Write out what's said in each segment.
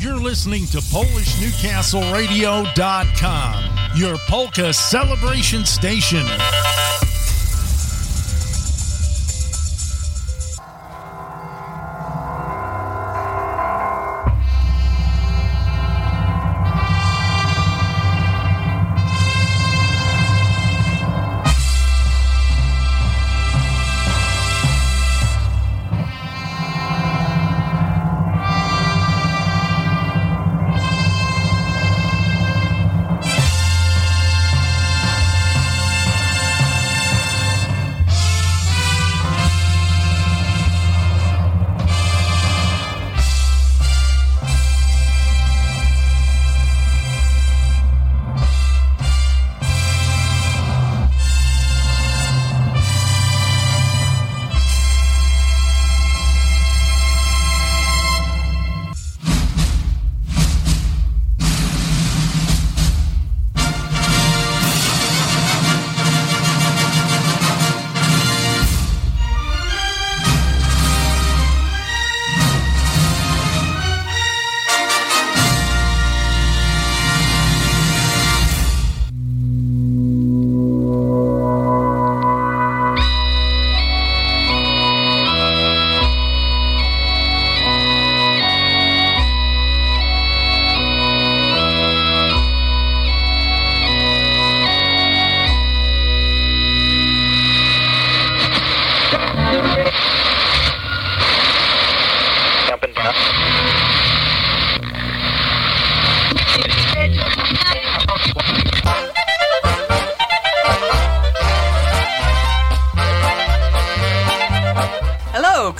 You're listening to PolishNewcastleRadio.com, your polka celebration station.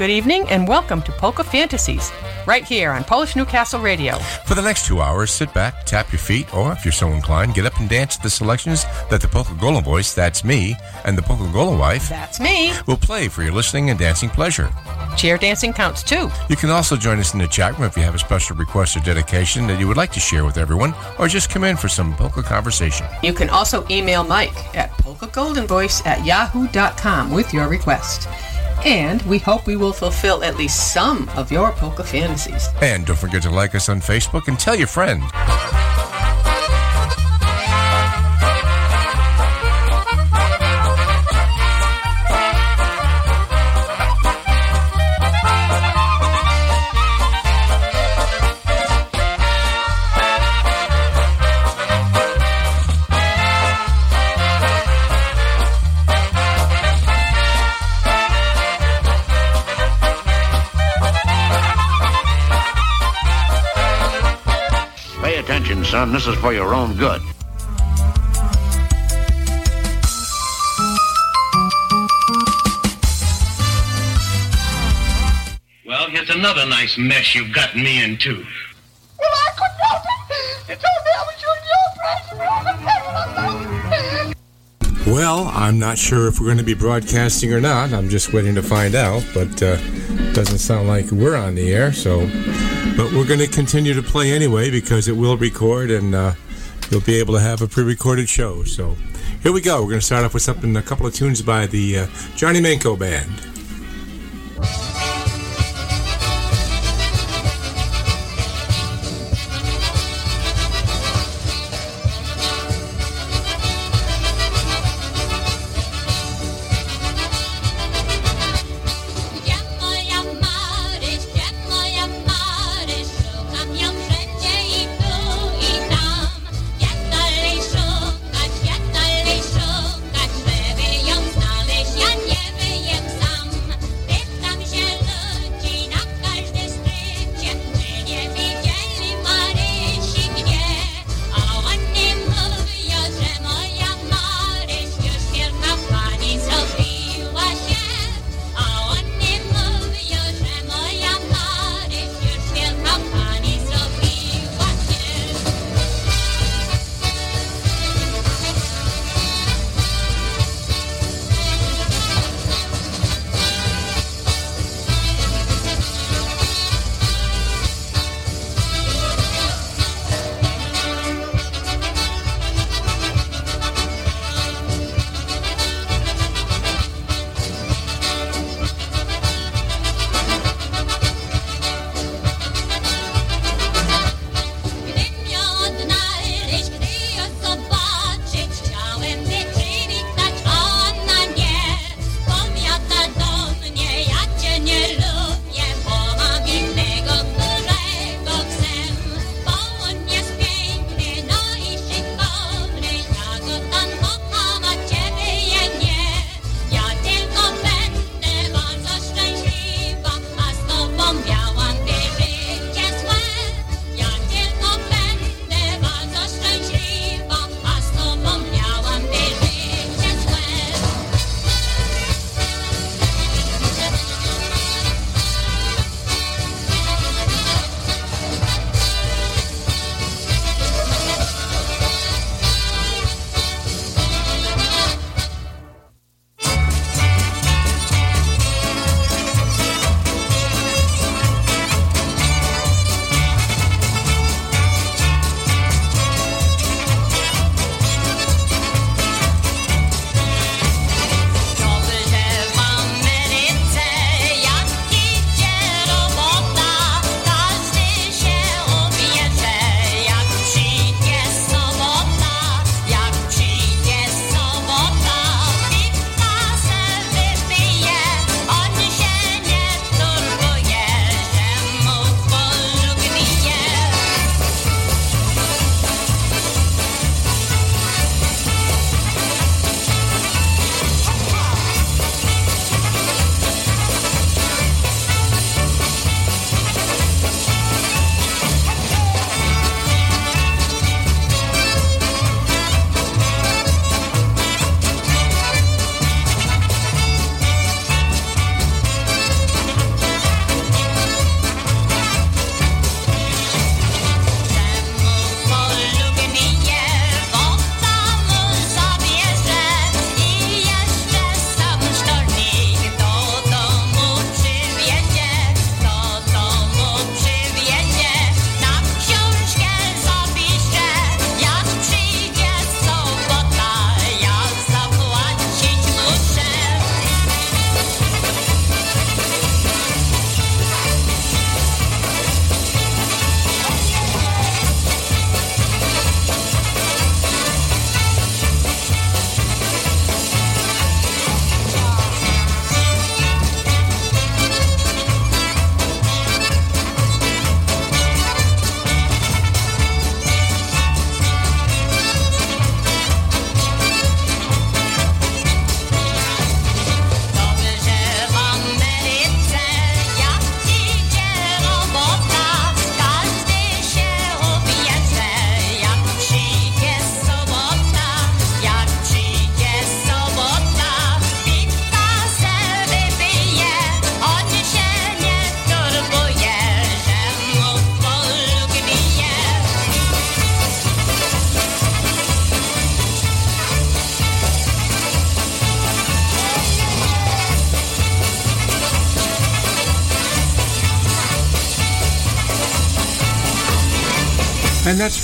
Good evening, and welcome to Polka Fantasies, right here on Polish Newcastle Radio. For the next two hours, sit back, tap your feet, or if you're so inclined, get up and dance to the selections that the Polka Golden Voice, that's me, and the Polka Golden wife, That's me. will play for your listening and dancing pleasure. Chair dancing counts too. You can also join us in the chat room if you have a special request or dedication that you would like to share with everyone, or just come in for some polka conversation. You can also email Mike at polkagoldenvoice at yahoo.com with your request. And we hope we will fulfill at least some of your polka fantasies. And don't forget to like us on Facebook and tell your friends. Son. This is for your own good. Well, here's another nice mess you've gotten me into. Well, I couldn't help it. You told me I was shooting your place. Well, I'm not sure if we're going to be broadcasting or not. I'm just waiting to find out, but uh, doesn't sound like we're on the air. So, but we're going to continue to play anyway because it will record, and uh, you'll be able to have a pre-recorded show. So, here we go. We're going to start off with something, a couple of tunes by the uh, Johnny Manko Band.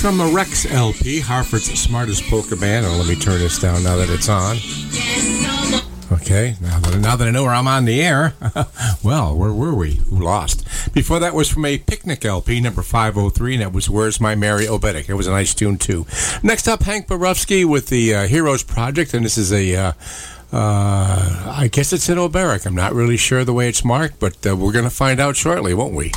From a Rex LP, Hartford's smartest polka band. Oh, let me turn this down now that it's on. Okay, now that, now that I know where I'm on the air, well, where were we? Who lost? Before that was from a Picnic LP, number 503, and that was Where's My Mary Obedic. It was a nice tune, too. Next up, Hank Borowski with the uh, Heroes Project, and this is a. Uh, uh, I guess it's in oberek. I'm not really sure the way it's marked, but uh, we're going to find out shortly, won't we?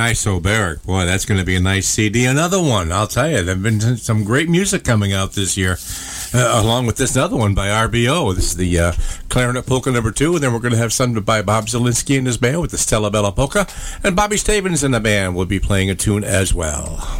Nice oberek. Boy, that's going to be a nice CD. Another one, I'll tell you. There have been some great music coming out this year, uh, along with this other one by RBO. This is the uh, Clarinet Polka number two, and then we're going to have something by Bob Zielinski and his band with the Stella Bella Polka, and Bobby Stavens and the band will be playing a tune as well.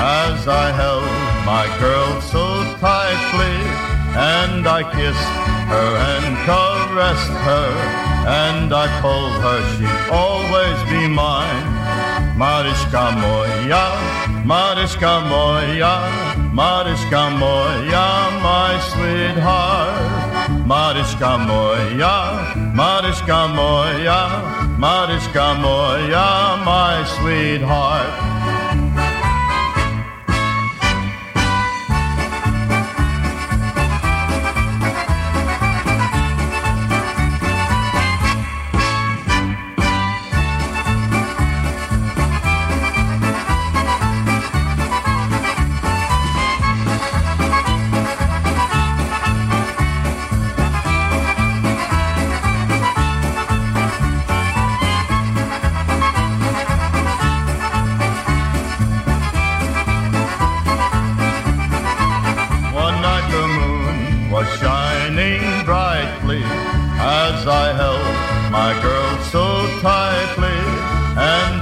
As I held my girl so tightly, and I kissed her and caressed her, and I told her she'd always be mine. Mariska moja, Mariska moja, Mariska moja, my sweetheart. Mariska moja, Mariska moja, Mariska moja, my sweetheart.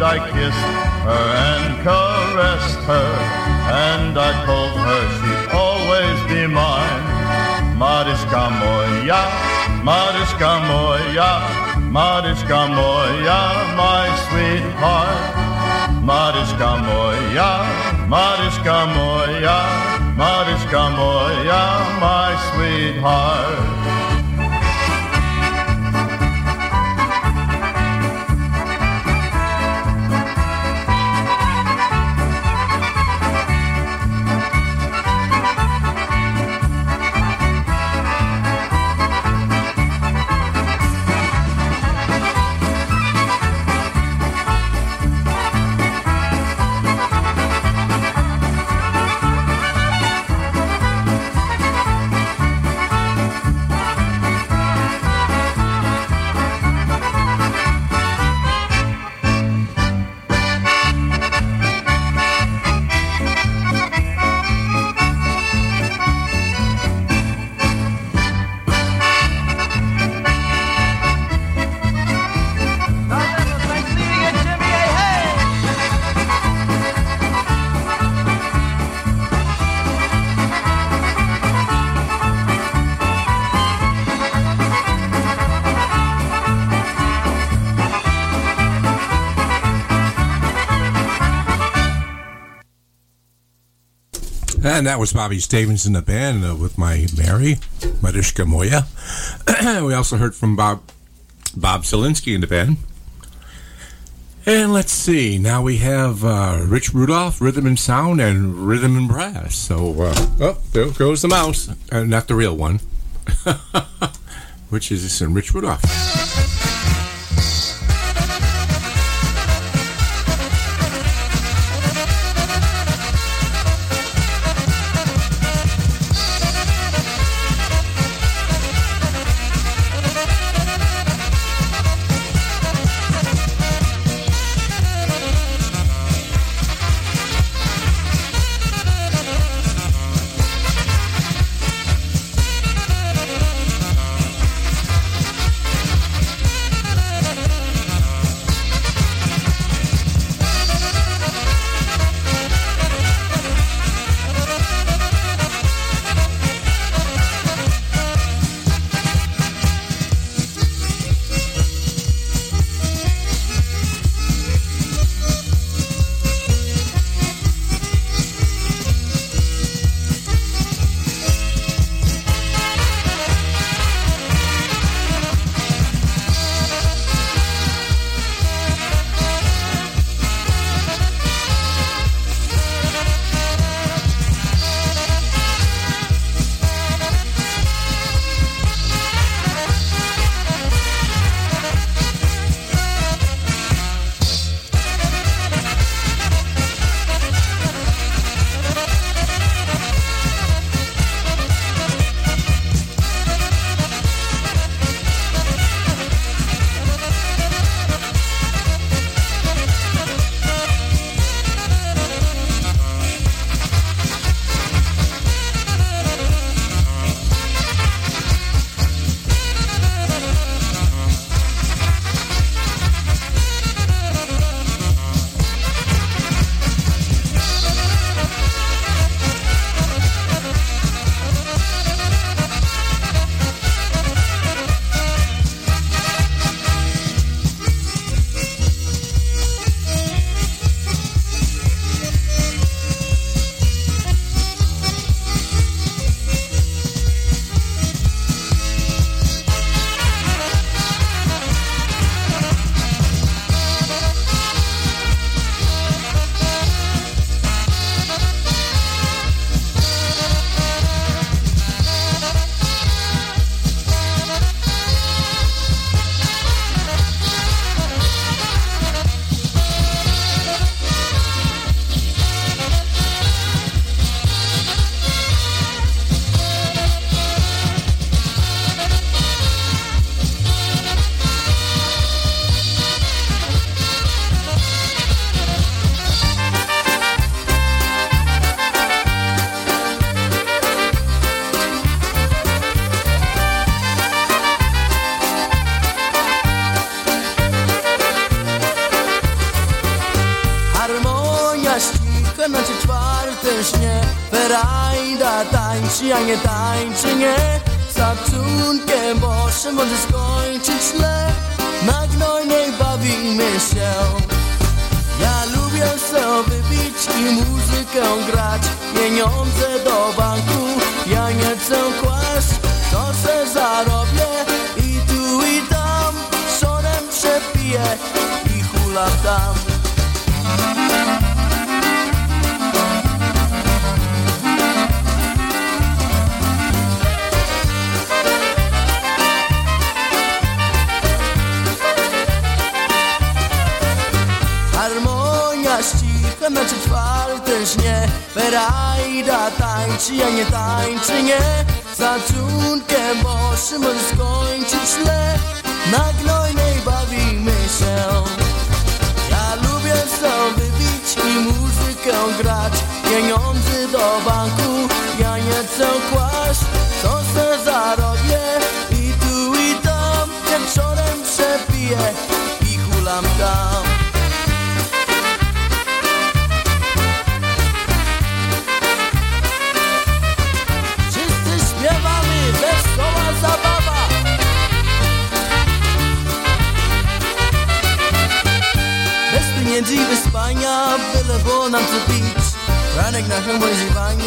I kissed her and caressed her, and I told her she'd always be mine. Mariska moja, Mariska moja, Mariska moja, my sweetheart. Mariska moja, Mariska moja, Mariska moja, my sweetheart. And that was Bobby Stevens in the band uh, with my Mary, Mariska Moya. we also heard from Bob Bob Zielinski in the band. And let's see, now we have uh, Rich Rudolph, Rhythm and Sound, and Rhythm and Brass. So, uh, oh, there goes the mouse. Uh, not the real one. which is this in Rich Rudolph.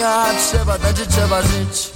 Ziewania, trzeba dać, trzeba żyć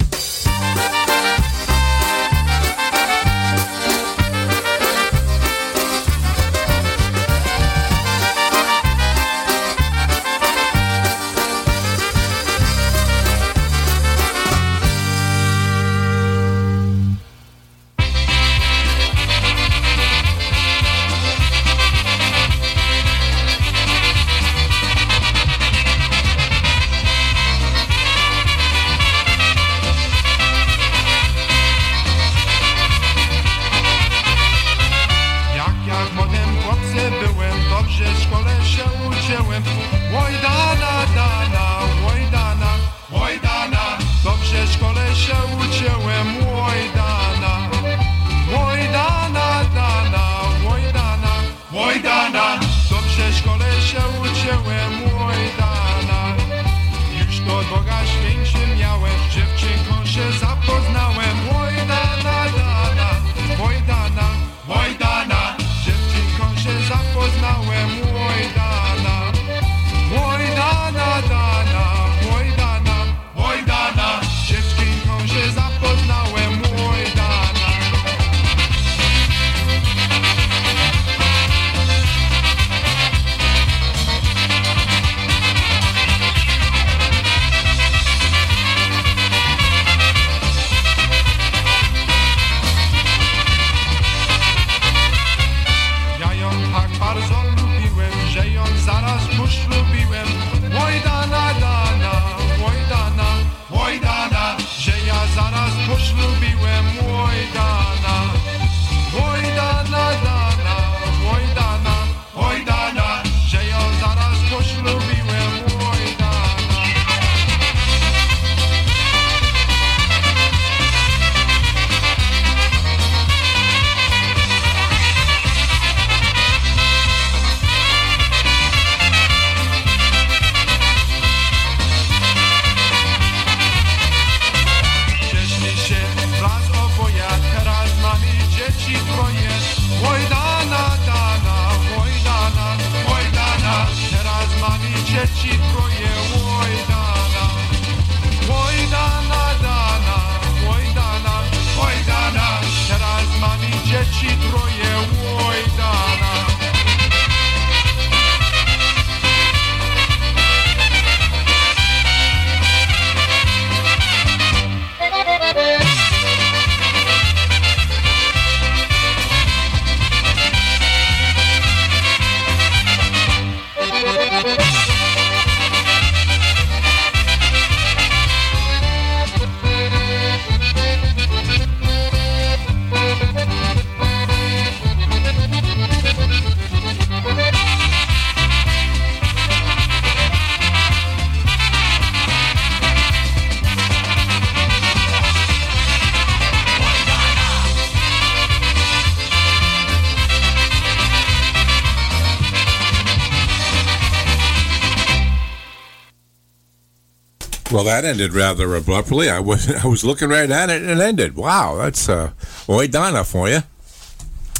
Well, that ended rather abruptly. I was I was looking right at it and it ended. Wow, that's uh, Oi Donna for you.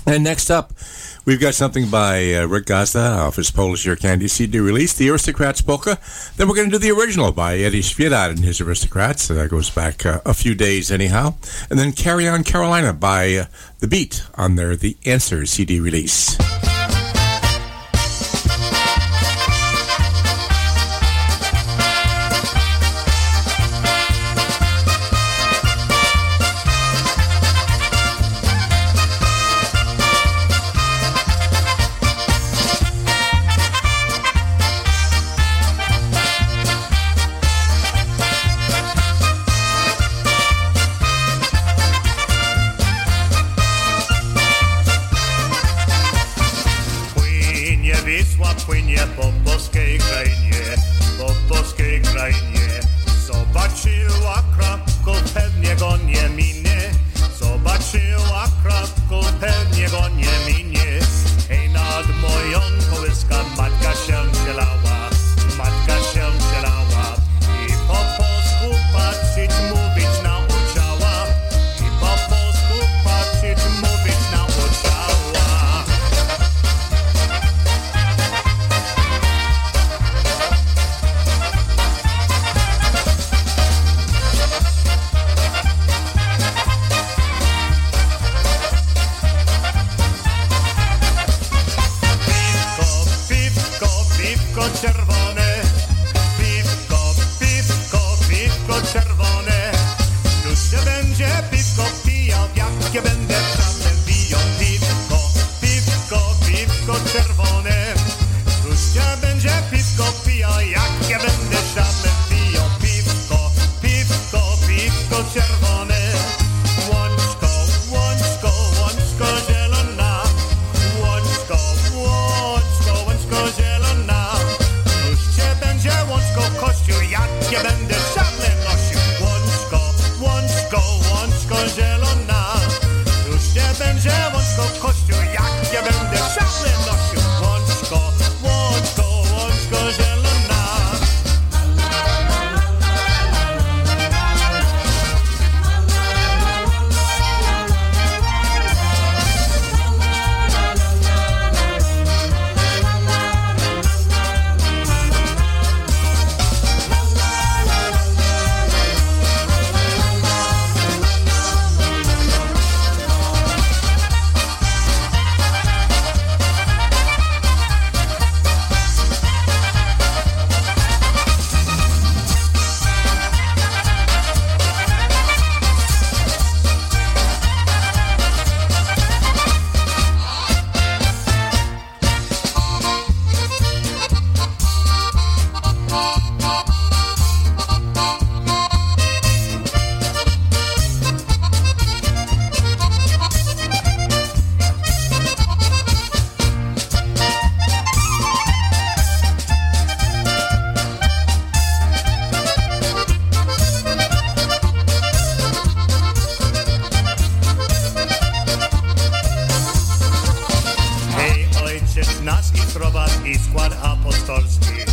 And next up, we've got something by uh, Rick Gazda off his Polish Ear Candy CD release, The Aristocrats Polka. Then we're going to do the original by Eddie Sviedat and his Aristocrats. So that goes back uh, a few days anyhow. And then Carry On Carolina by uh, The Beat on their The Answer CD release. crystals clear.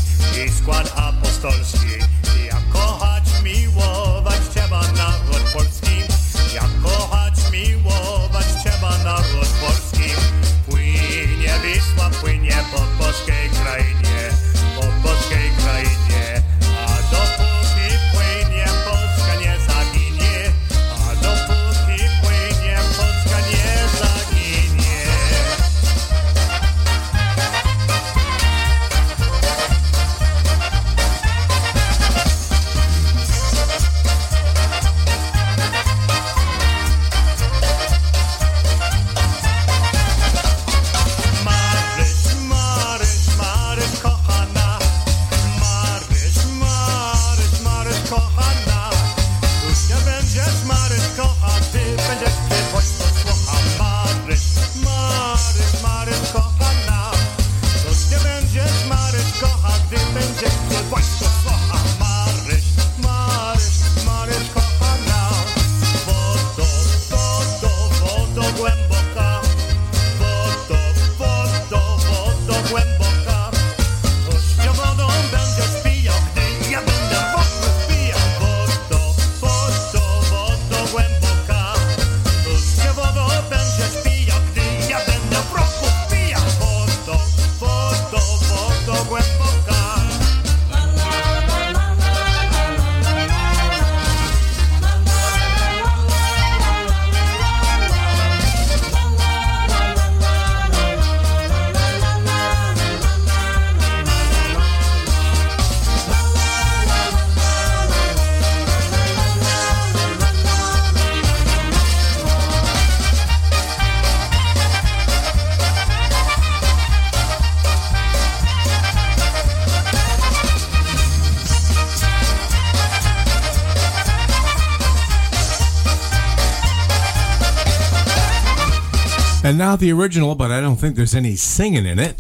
Not the original, but I don't think there's any singing in it.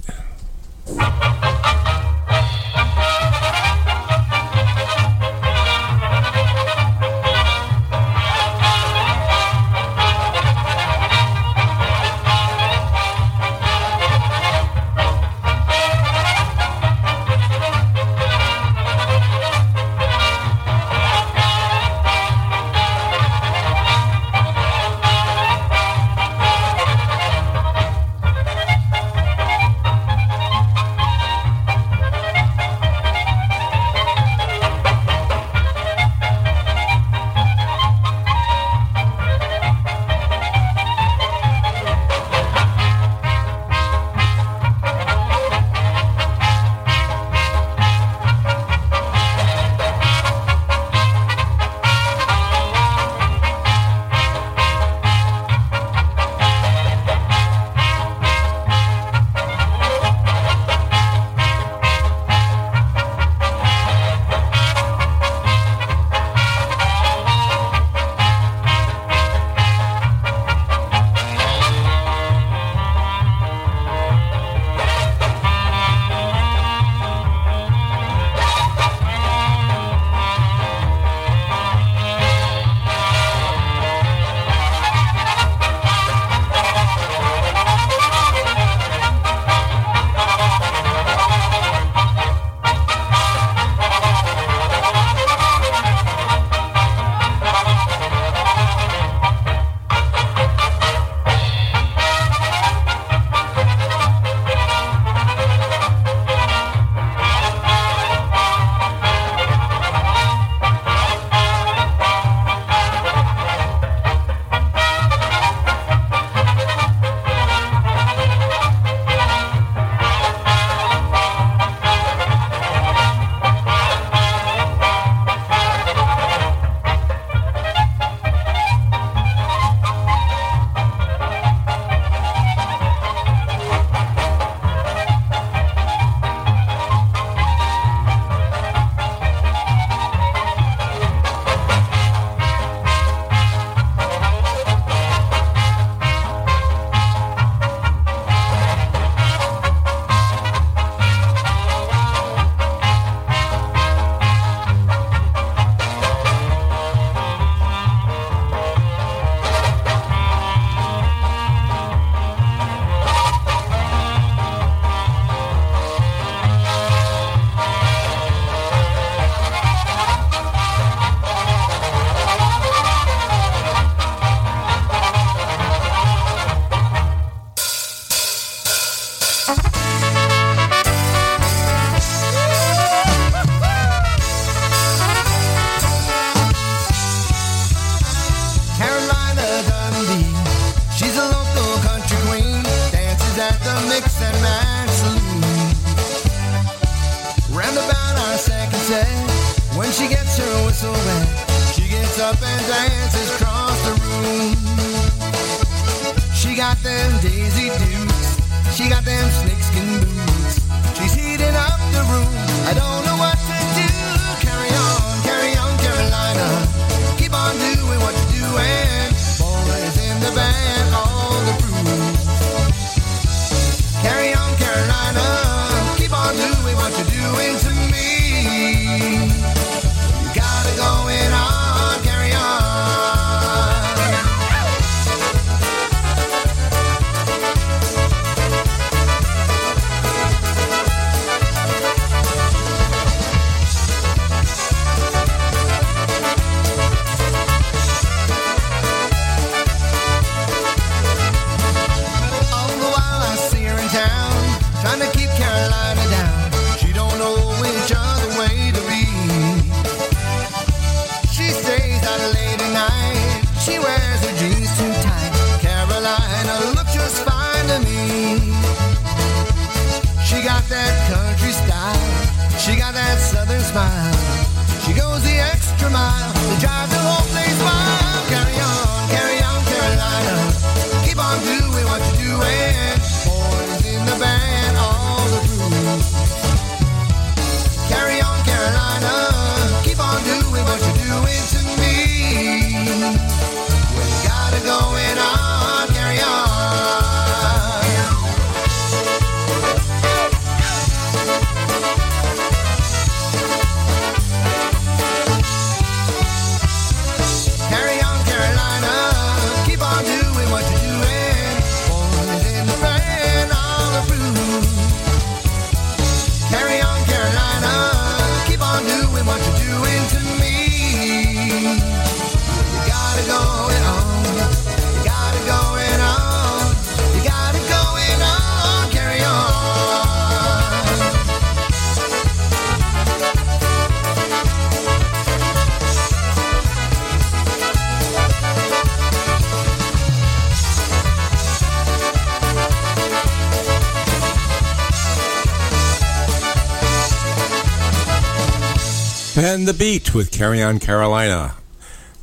And the Beat with Carry On Carolina.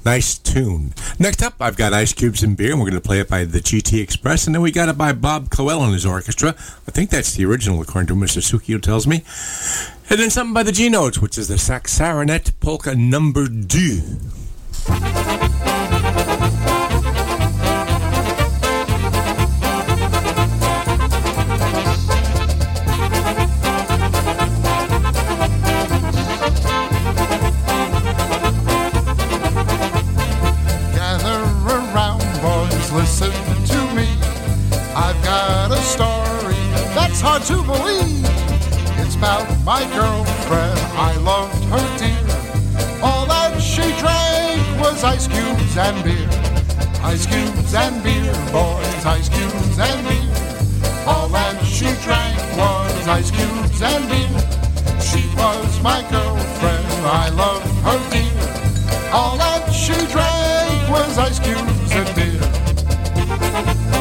Nice tune. Next up, I've got Ice Cubes and Beer, and we're going to play it by the GT Express, and then we got it by Bob Cowell and his orchestra. I think that's the original, according to Mr. Sukio tells me. And then something by the G Notes, which is the Saxarinet Polka Number 2. My girlfriend, I loved her dear. All that she drank was ice cubes and beer. Ice cubes and beer, boys, ice cubes and beer. All that she drank was ice cubes and beer. She was my girlfriend, I loved her dear. All that she drank was ice cubes and beer.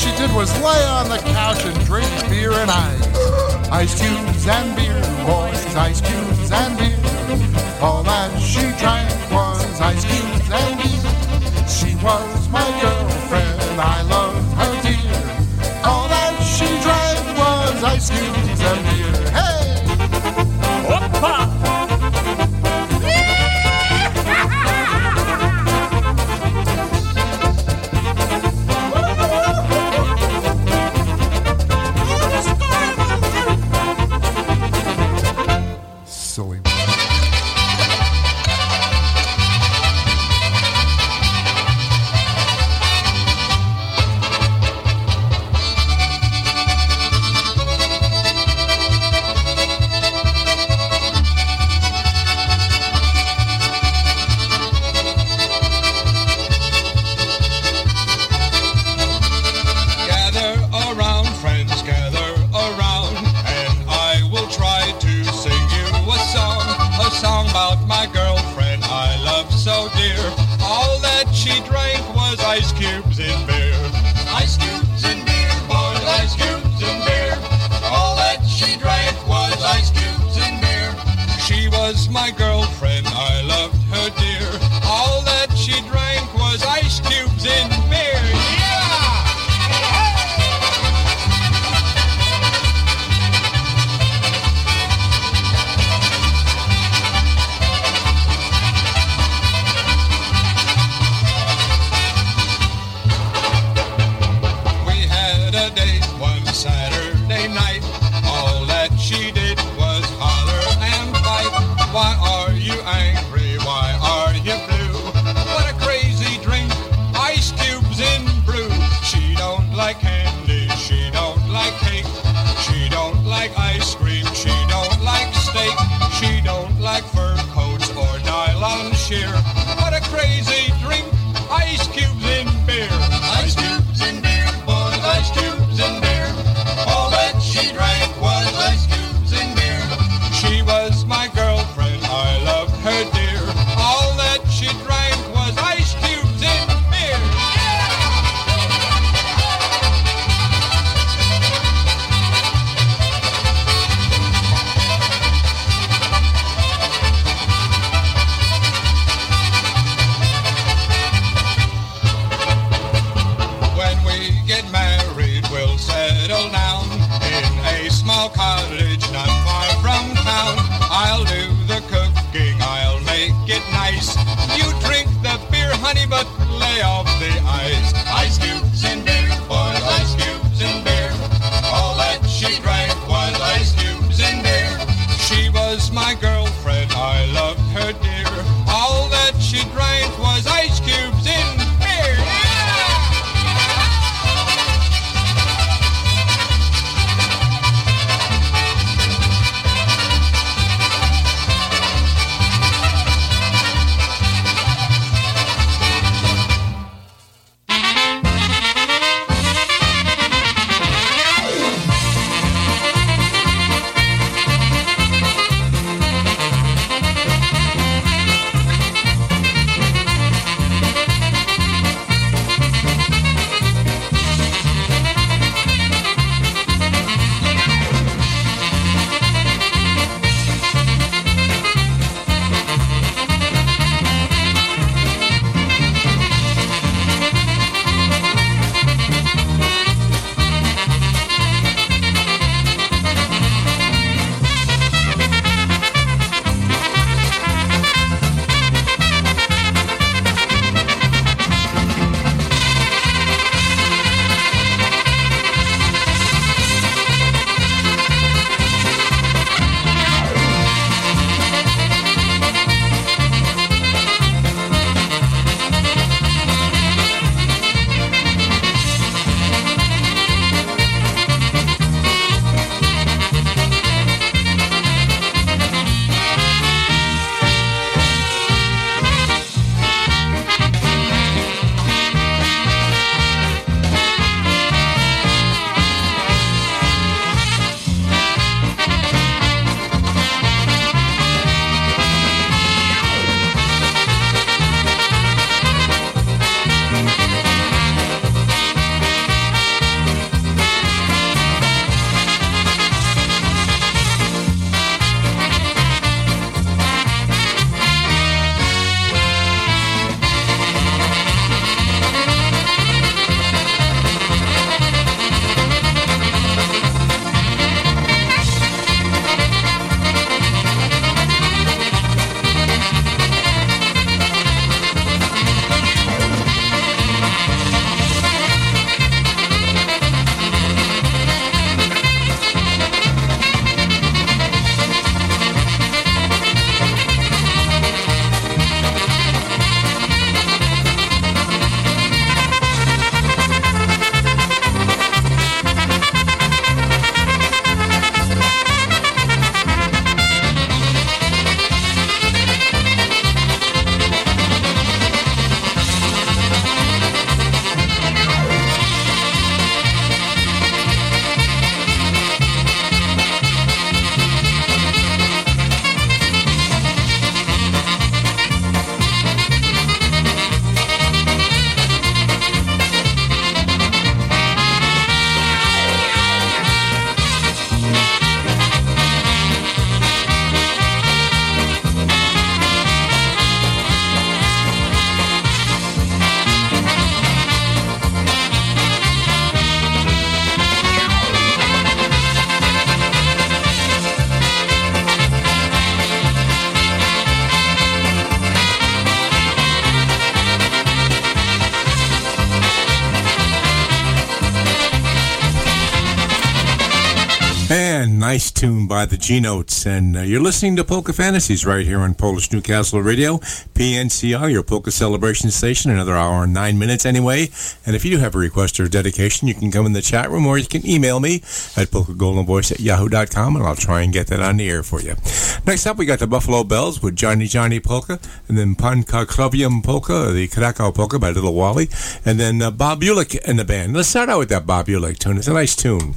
She did was lay on the couch and drink beer and ice. Ice cubes and beer, boys, ice cubes and beer. All that she drank was ice cubes and beer. She was my girlfriend, I loved her dear. All that she drank was ice cubes and beer. Hey! Nice tune by the G Notes. And uh, you're listening to Polka Fantasies right here on Polish Newcastle Radio, PNCR, your polka celebration station. Another hour and nine minutes anyway. And if you do have a request or dedication, you can come in the chat room or you can email me at polkagoldenvoice at yahoo.com and I'll try and get that on the air for you. Next up, we got the Buffalo Bells with Johnny Johnny Polka, and then Panka Kravium Polka, the Krakow Polka by Little Wally, and then uh, Bob Ulick and the band. Let's start out with that Bob Ulick tune. It's a nice tune.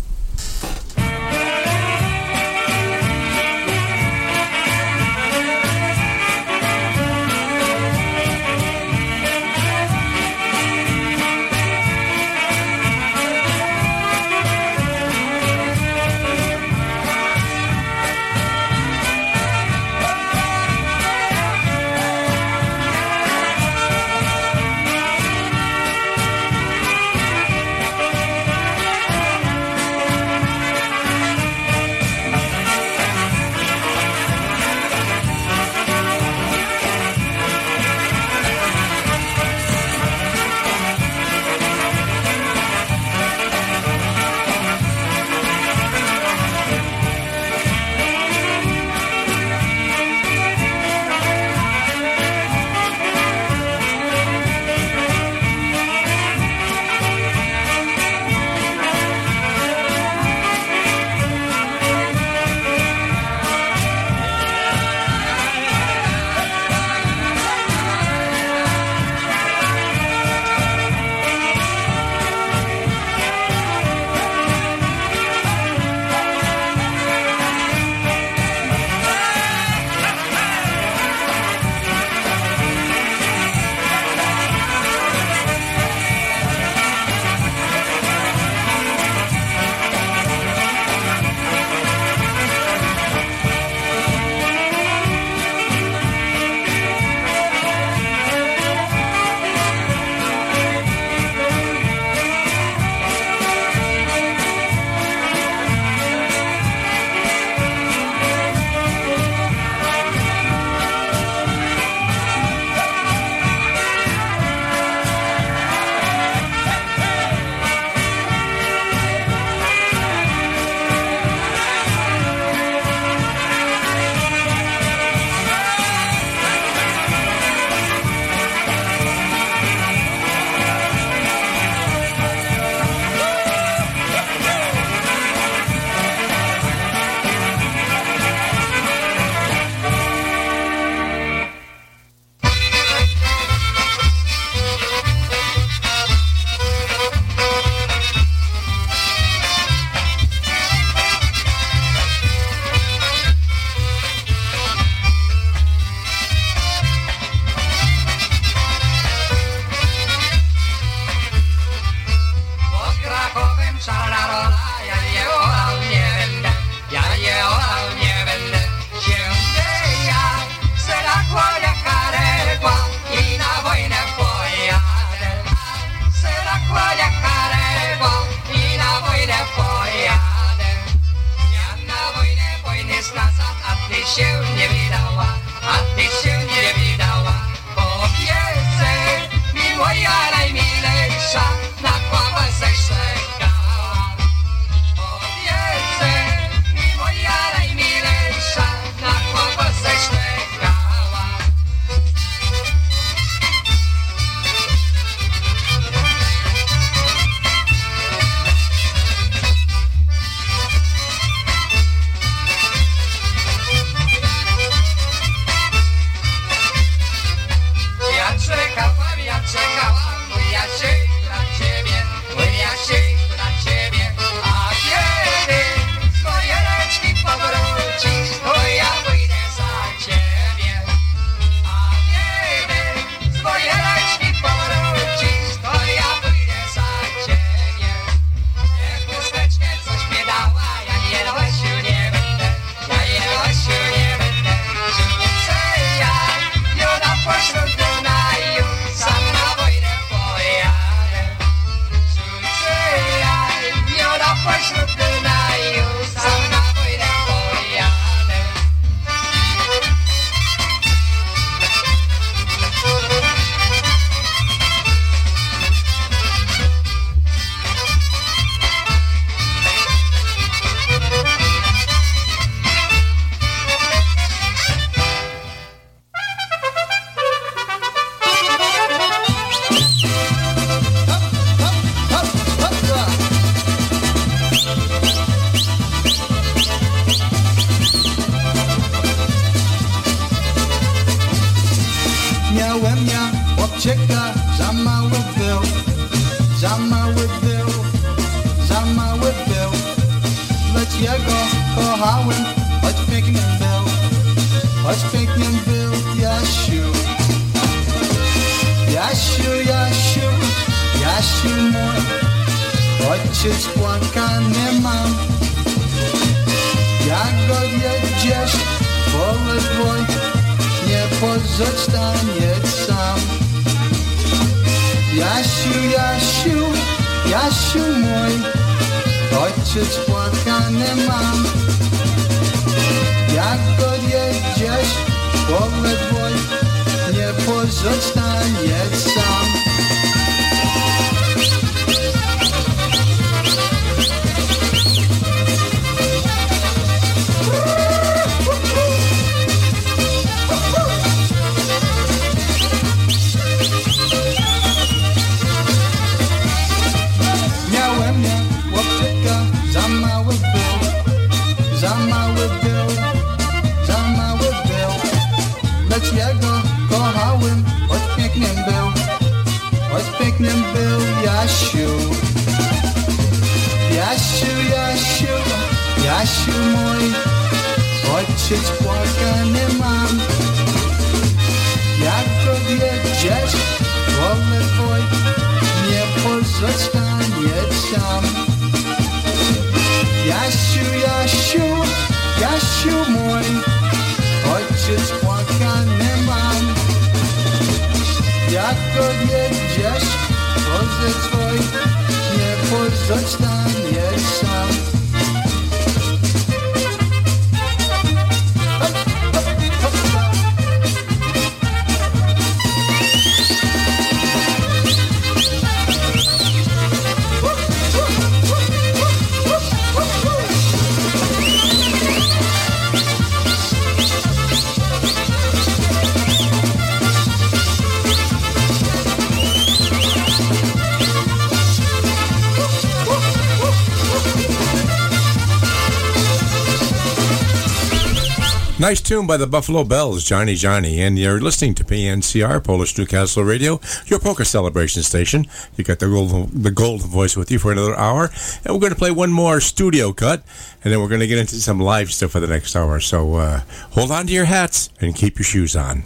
Nice tune by the Buffalo Bells, Johnny Johnny, and you're listening to PNCR, Polish Newcastle Radio, your polka celebration station. You got the golden, the golden voice with you for another hour, and we're going to play one more studio cut, and then we're going to get into some live stuff for the next hour. So uh, hold on to your hats and keep your shoes on.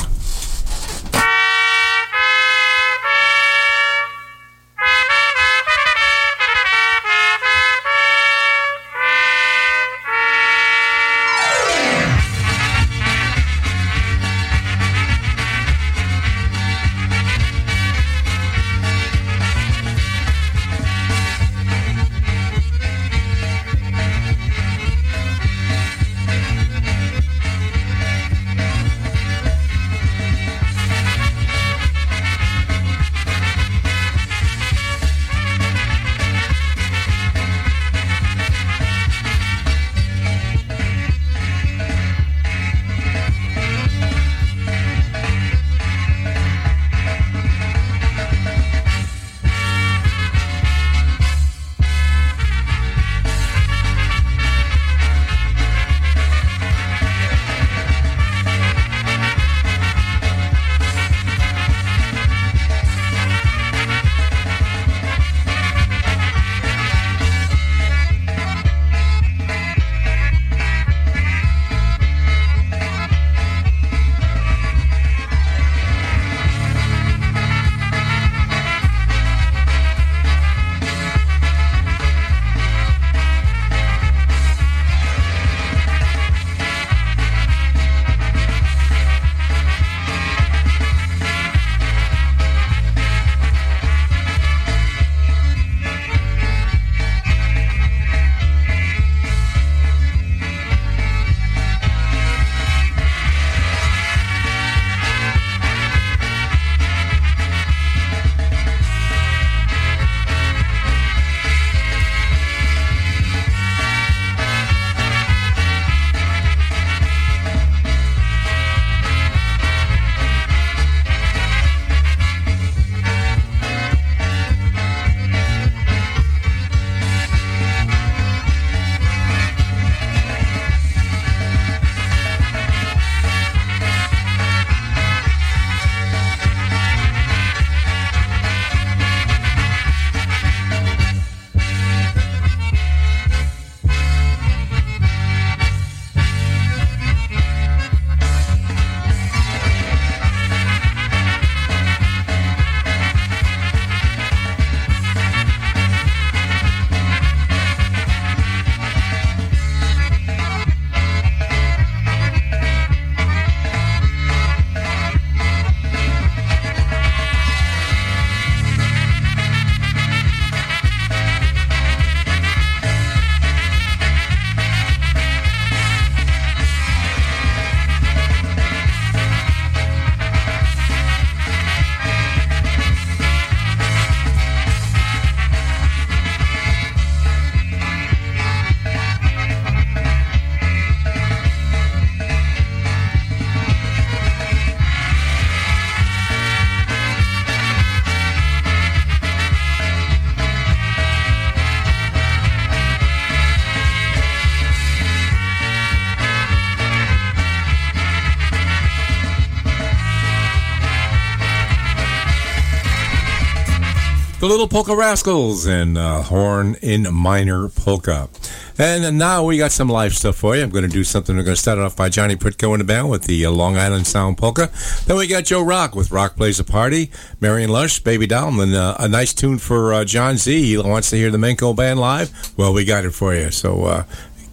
The Little Polka Rascals and uh, Horn in Minor Polka. And now we got some live stuff for you. I'm going to do something. We're going to start off by Johnny Prytko in the band with the uh, Long Island Sound Polka. Then we got Joe Rock with Rock Plays a Party. Marion Lush, Baby Doll, and uh, a nice tune for uh, John Z. He wants to hear the Menko Band live. Well, we got it for you. So uh,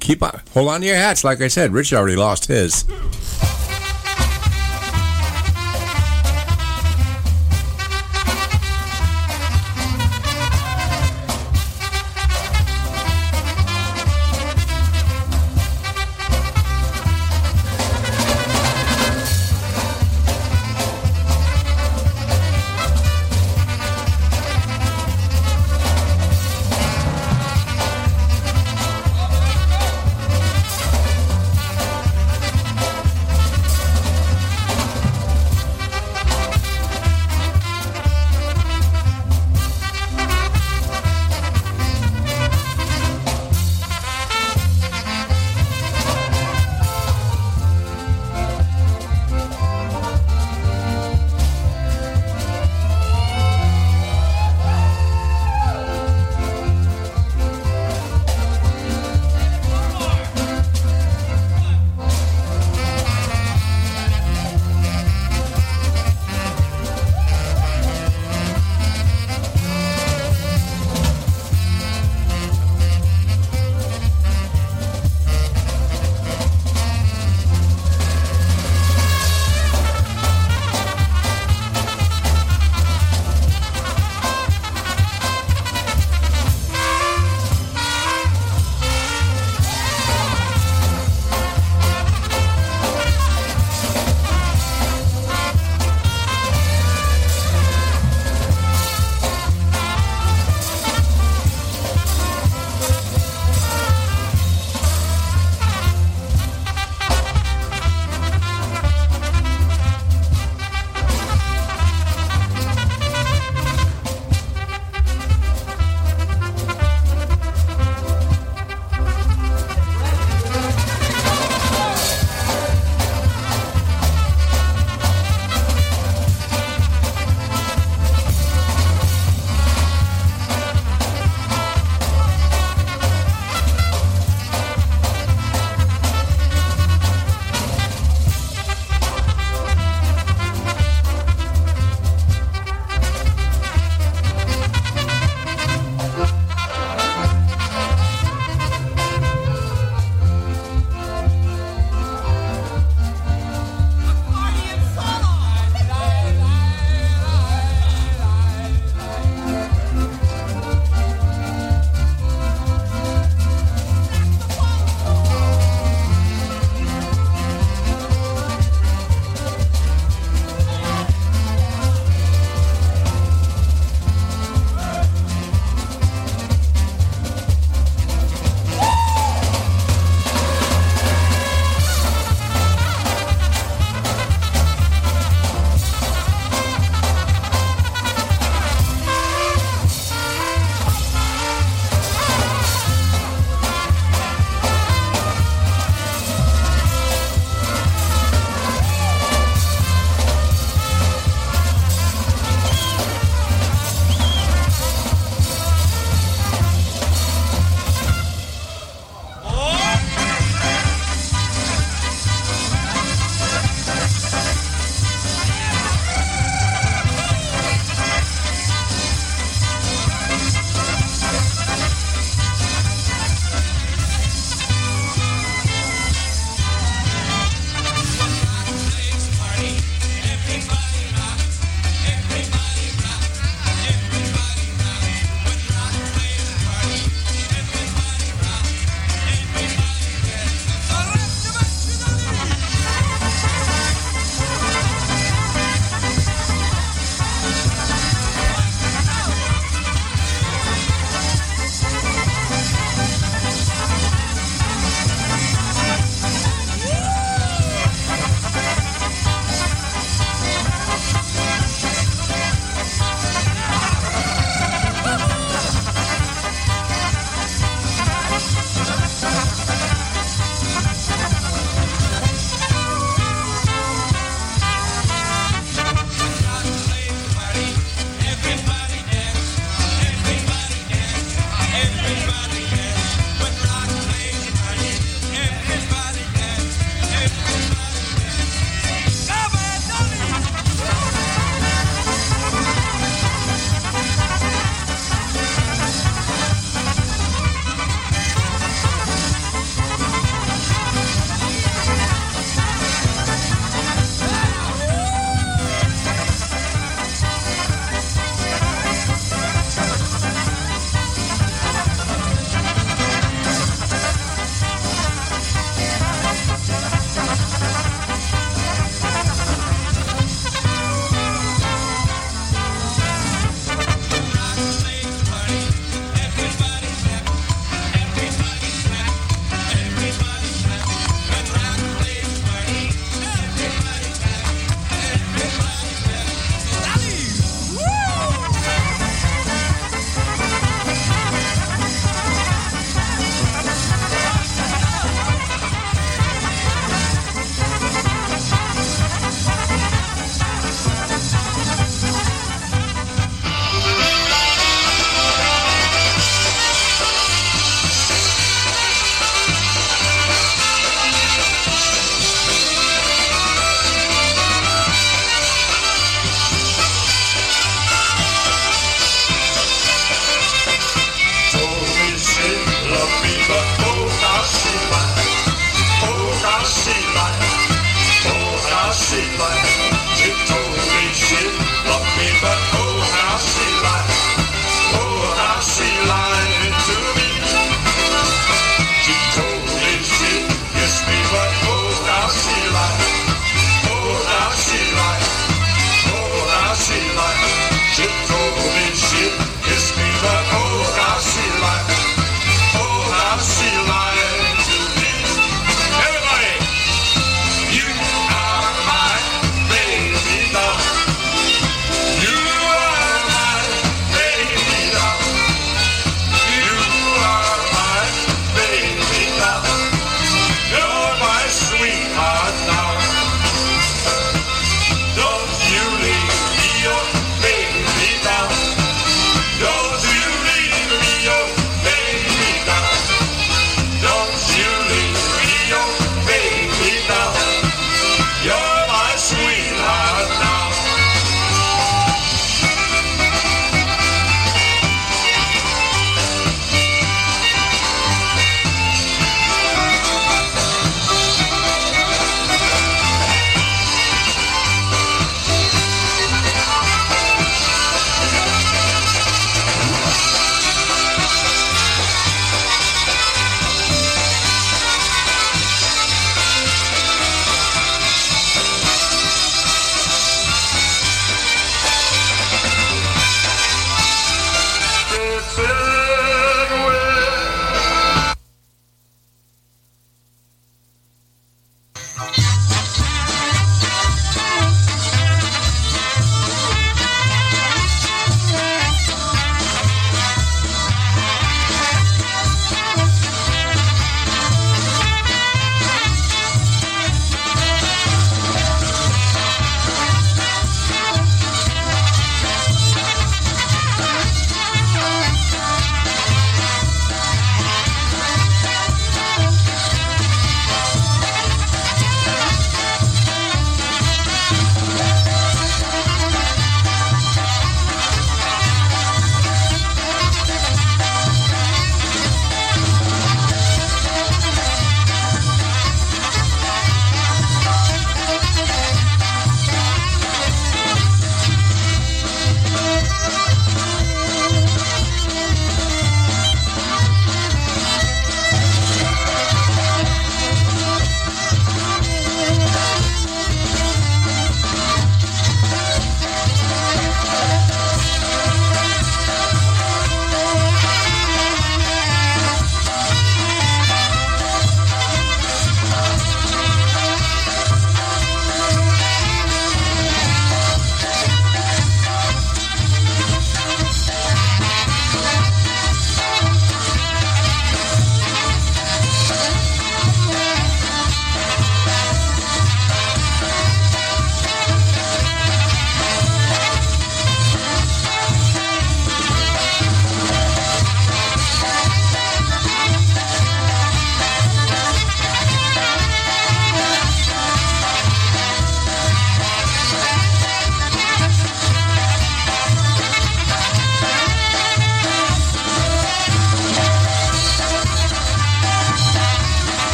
keep on, hold on to your hats. Like I said, Rich already lost his.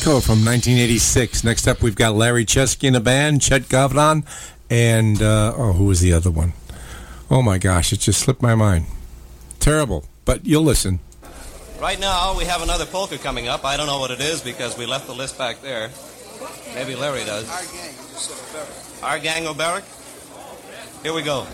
Johnny from 1986. Next up, we've got Larry Chesky in the band, Chet Gavran, and, uh, oh, who was the other one? Oh my gosh, it just slipped my mind. Terrible, but you'll listen. Right now, we have another polka coming up. I don't know what it is because we left the list back there. Maybe Larry does. Our gang, you just said oberek. Our gang oberek? Here we go.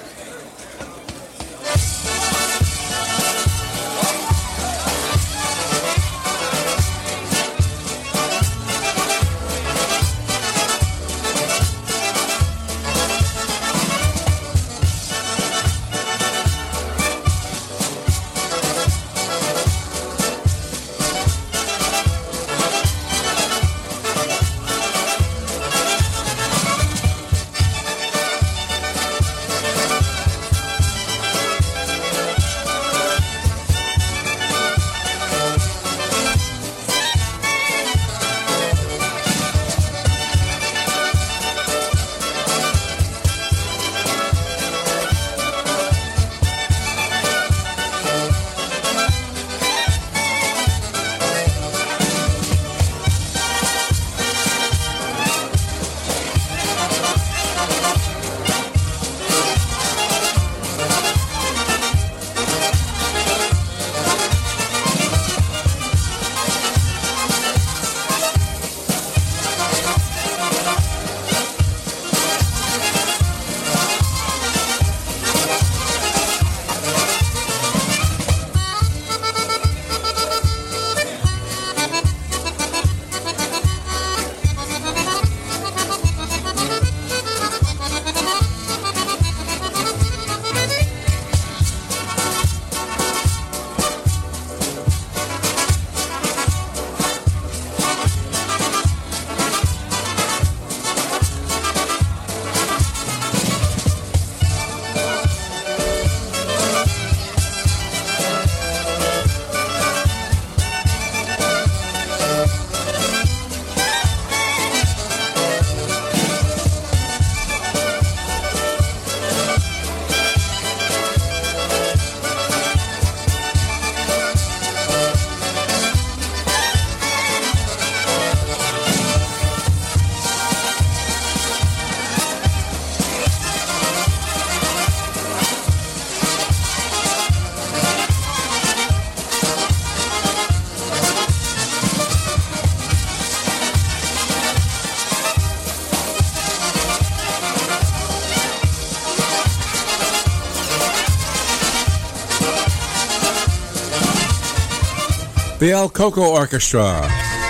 The El Coco Orchestra.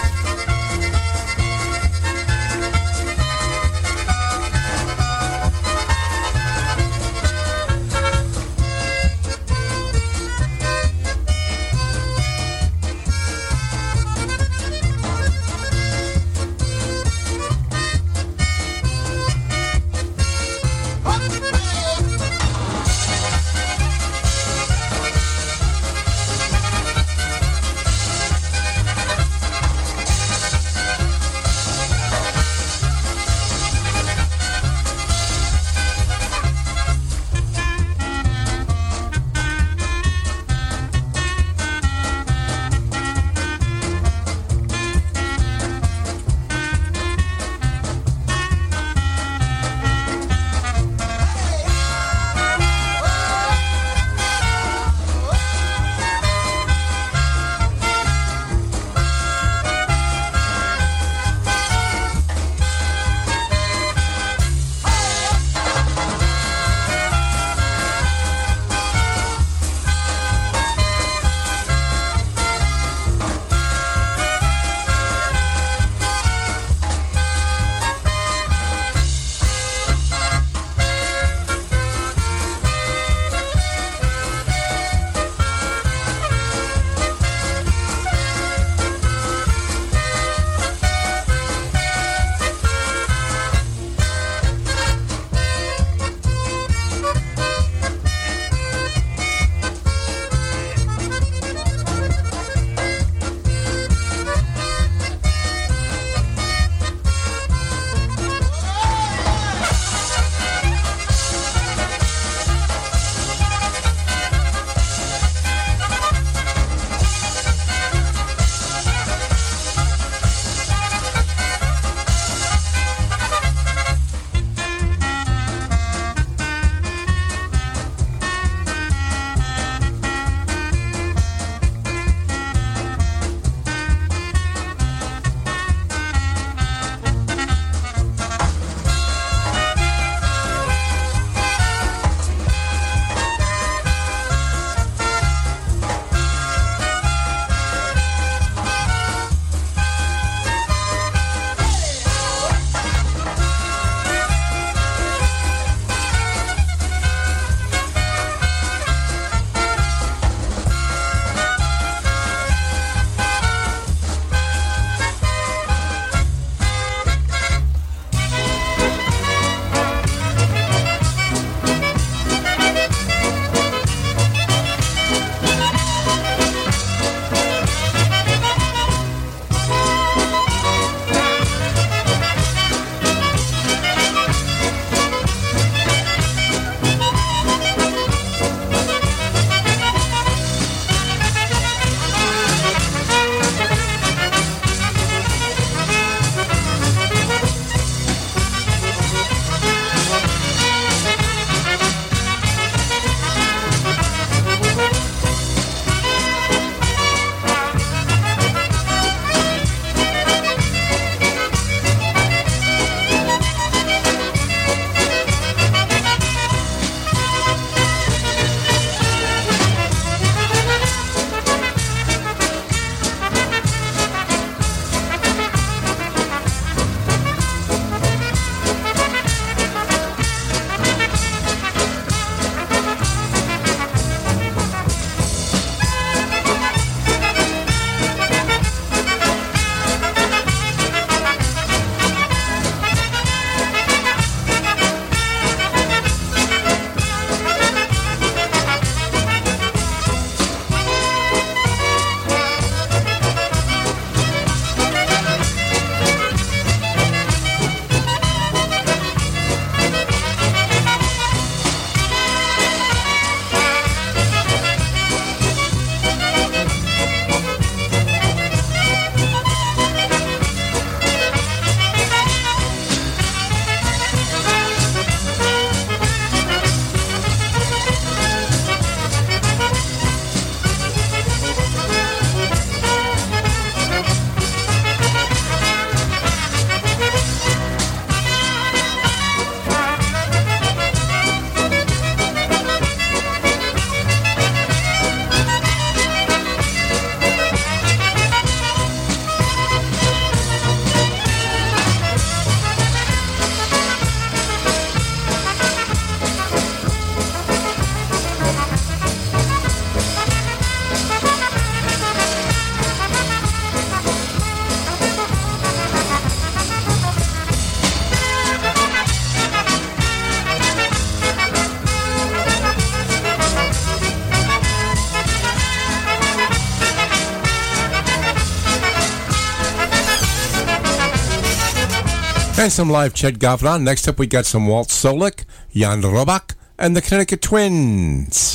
Some live Chet Gavran. Next up, we got some Walt Solek, Jan Robach, and the Connecticut Twins.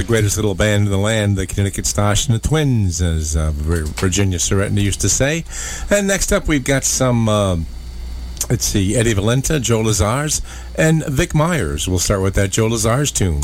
The greatest little band in the land, the Connecticut Stosh and the Twins, as uh, Virginia Soretna used to say. And next up, we've got some, uh, let's see, Eddie Valenta, Joe Lazars, and Vic Myers. We'll start with that Joe Lazars tune.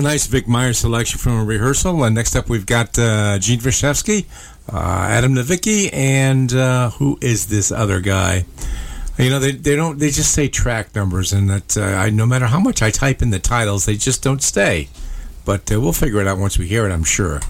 A nice Vic Meyer selection from a rehearsal. And next up, we've got uh, Gene Vashevsky, uh, Adam Navicki, and uh, who is this other guy? You know, they, they don't. They just say track numbers, and that uh, I, no matter how much I type in the titles, they just don't stay. But uh, we'll figure it out once we hear it, I'm sure.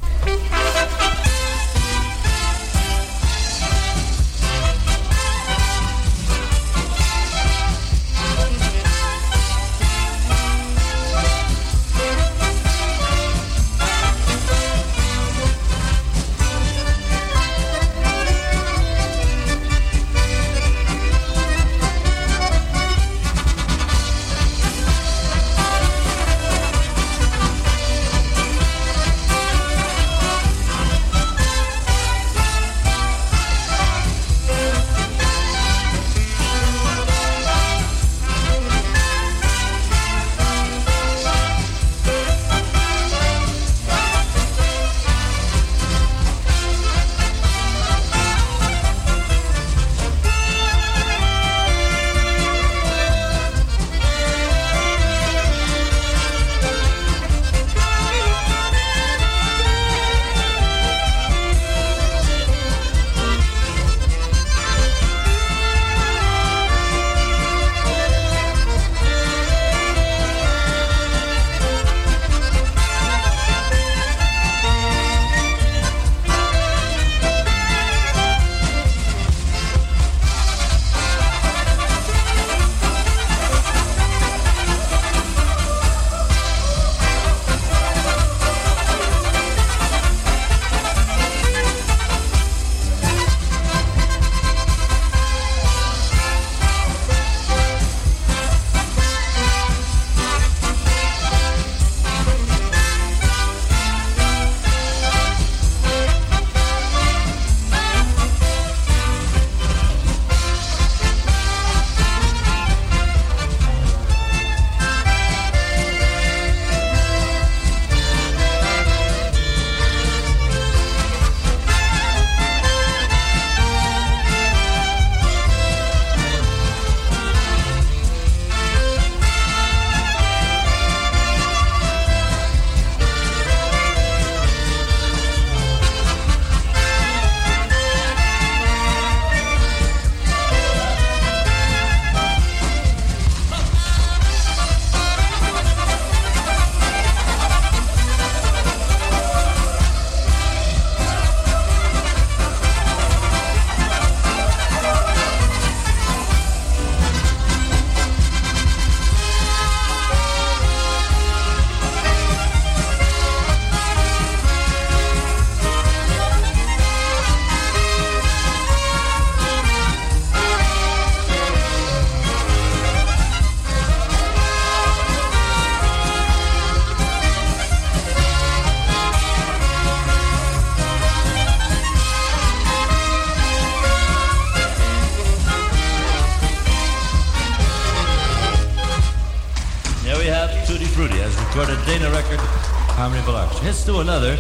Another.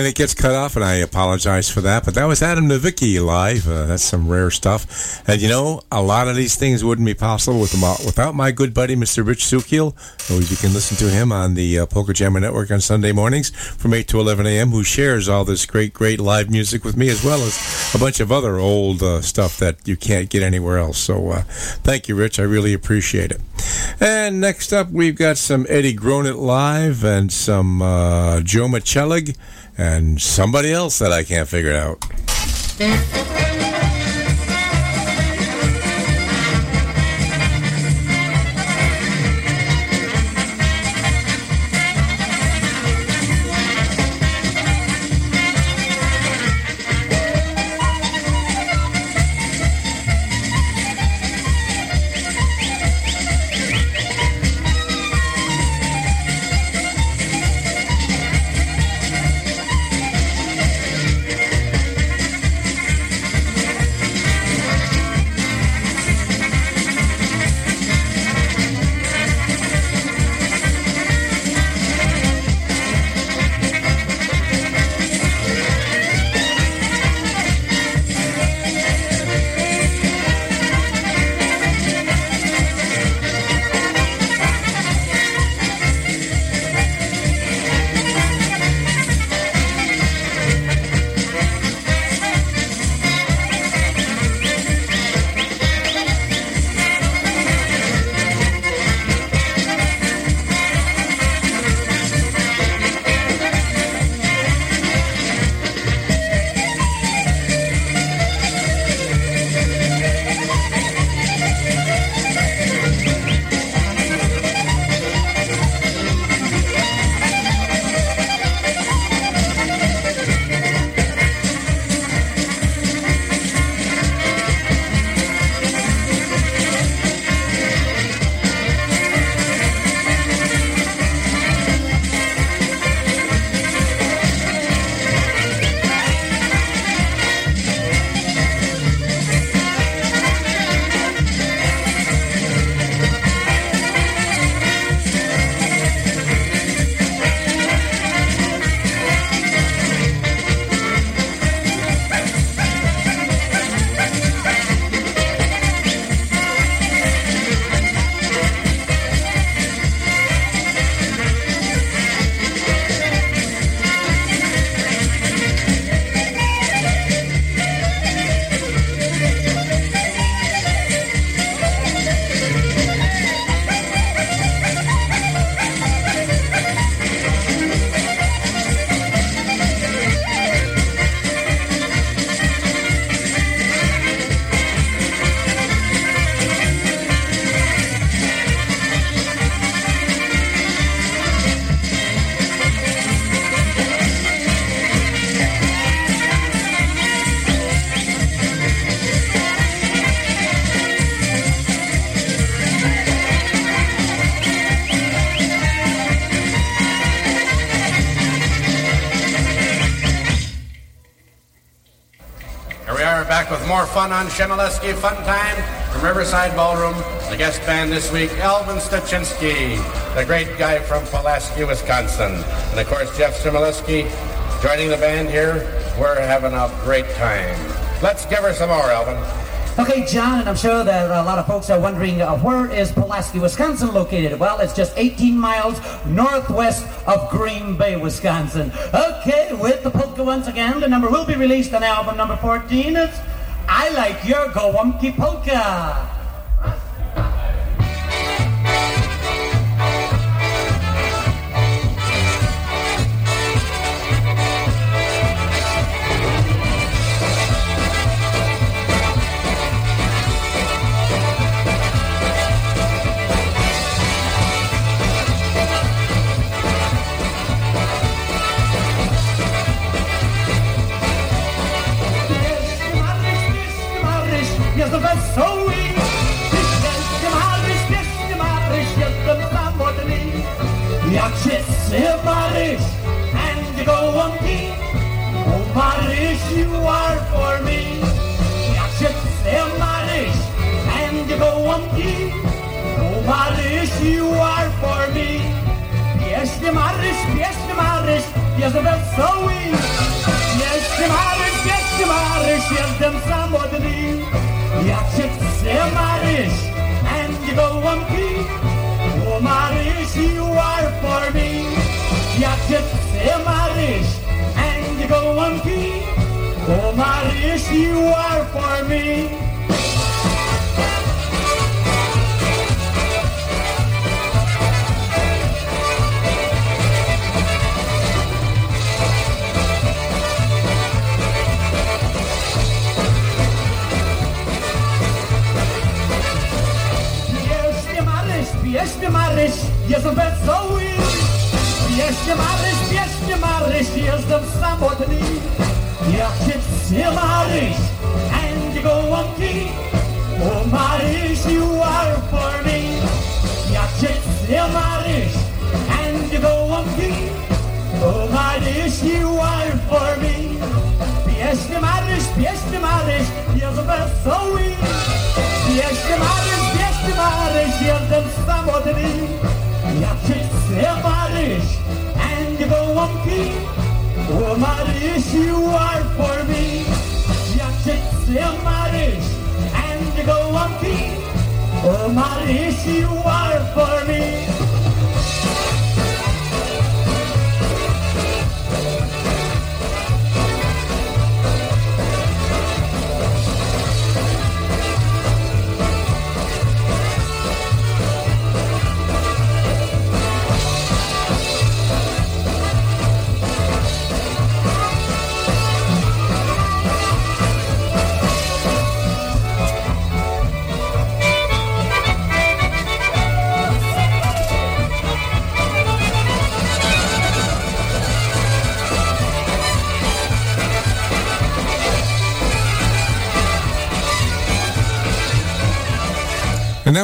And it gets cut off, and I apologize for that. But that was Adam Nowicki live. Uh, that's some rare stuff. And you know, a lot of these things wouldn't be possible with without my good buddy, Mr. Rich Sukiel. Always you can listen to him on the uh, Polka Jammer Network on Sunday mornings from 8 to 11 a.m., who shares all this great, great live music with me, as well as a bunch of other old uh, stuff that you can't get anywhere else. So uh, thank you, Rich. I really appreciate it. And next up, we've got some Eddie Gronet live and some uh, Joe Michellig and somebody else that I can't figure out. Fun on Chmielewski Fun Time from Riverside Ballroom. The guest band this week, Elvin Styczynski, the great guy from Pulaski, Wisconsin. And of course, Jeff Chmielewski joining the band here. We're having a great time. Let's give her some more, Elvin. Okay, John, and I'm sure that a lot of folks are wondering uh, where is Pulaski, Wisconsin located? Well, it's just 18 miles northwest of Green Bay, Wisconsin. Okay, with the polka once again, the number will be released on album number 14. It's like your Gołąbki polka.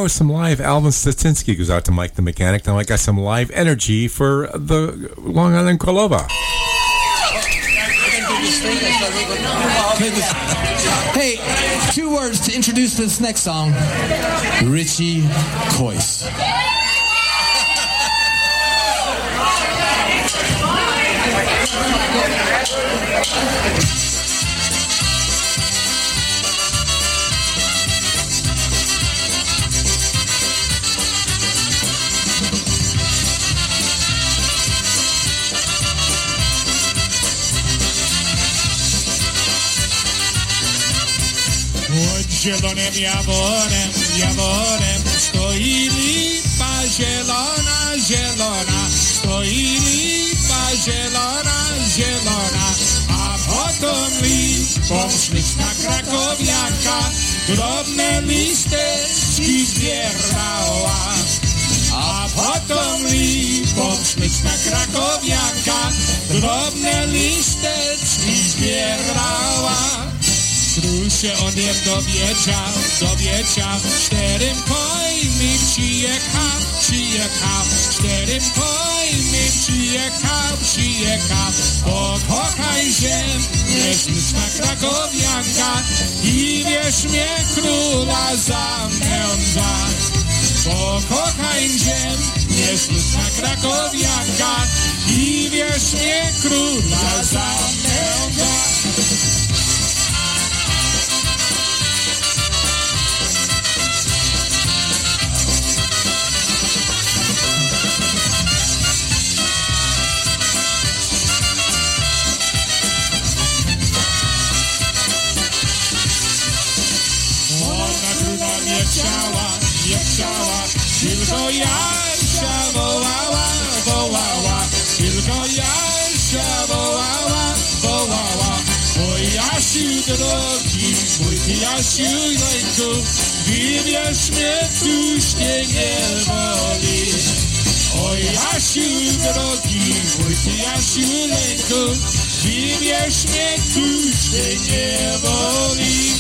Some live. Alvin Styczynski goes out to Mike the Mechanic. Now I got some live energy for the Long Island Kolova. Hey, two words to introduce this next song Richie Coyce. zielonym jaworem, jaworem stoi lipa zielona, zielona, stoi lipa zielona, zielona, a potem lipą śliczna krakowiaka, drobne listeczki zbierała. A potem lipą śliczna krakowiaka, drobne listeczki zbierała. Tu się on jem dowiedział, dowiedział. Czterym kojmim przyjechał, przyjechał. Czterym kojmim przyjechał, przyjechał. Pokochaj się, leśniczna krakowianka I wiesz mnie króla za mną za Pokochaj ziem, nieszczęsna krakowianka I wiesz mnie króla za tylko Jasia wołała, wołała, tylko Jasia wołała, wołała. O Jasiu drogi, mój Jasiu lejku, wybierz mnie, tuż mnie nie boli. O Jasiu drogi, mój Jasiu lejku, wybierz mnie, tuż mnie nie boli.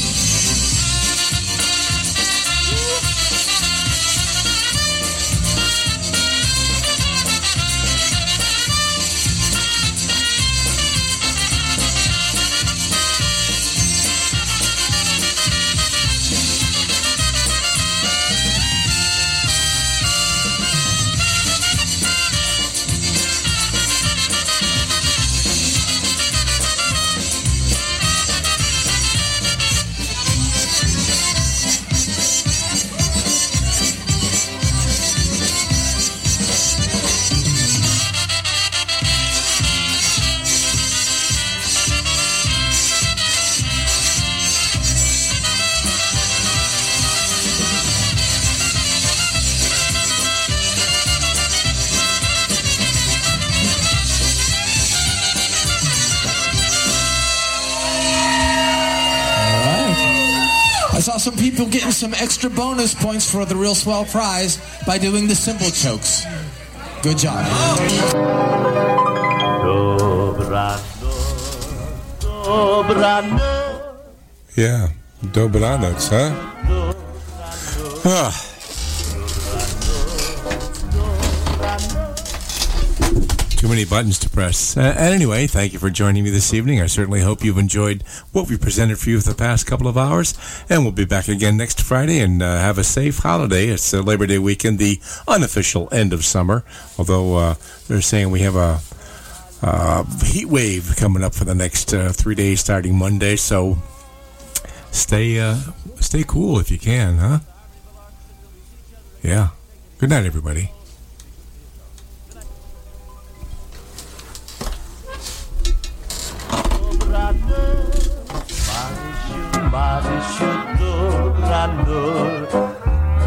Some extra bonus points for the real swell prize by doing the cymbal chokes. Good job. Yeah, dobranoc, huh? Ah. Many buttons to press. Uh, and anyway, thank you for joining me this evening. I certainly hope you've enjoyed what we presented for you for the past couple of hours. And we'll be back again next Friday and uh, have a safe holiday. It's uh, Labor Day weekend, the unofficial end of summer. Although uh, they're saying we have a heat wave coming up for the next uh, three days starting Monday. So stay uh, stay cool if you can, huh? Yeah. Good night, everybody. Dobranoc,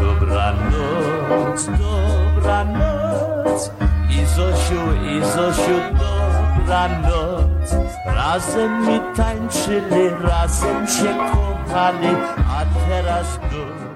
dobranoc, dobranoc. I Zosiu, i Zosiu, dobranoc. Razem mi tańczyli, razem się kochali, a teraz dobranoc.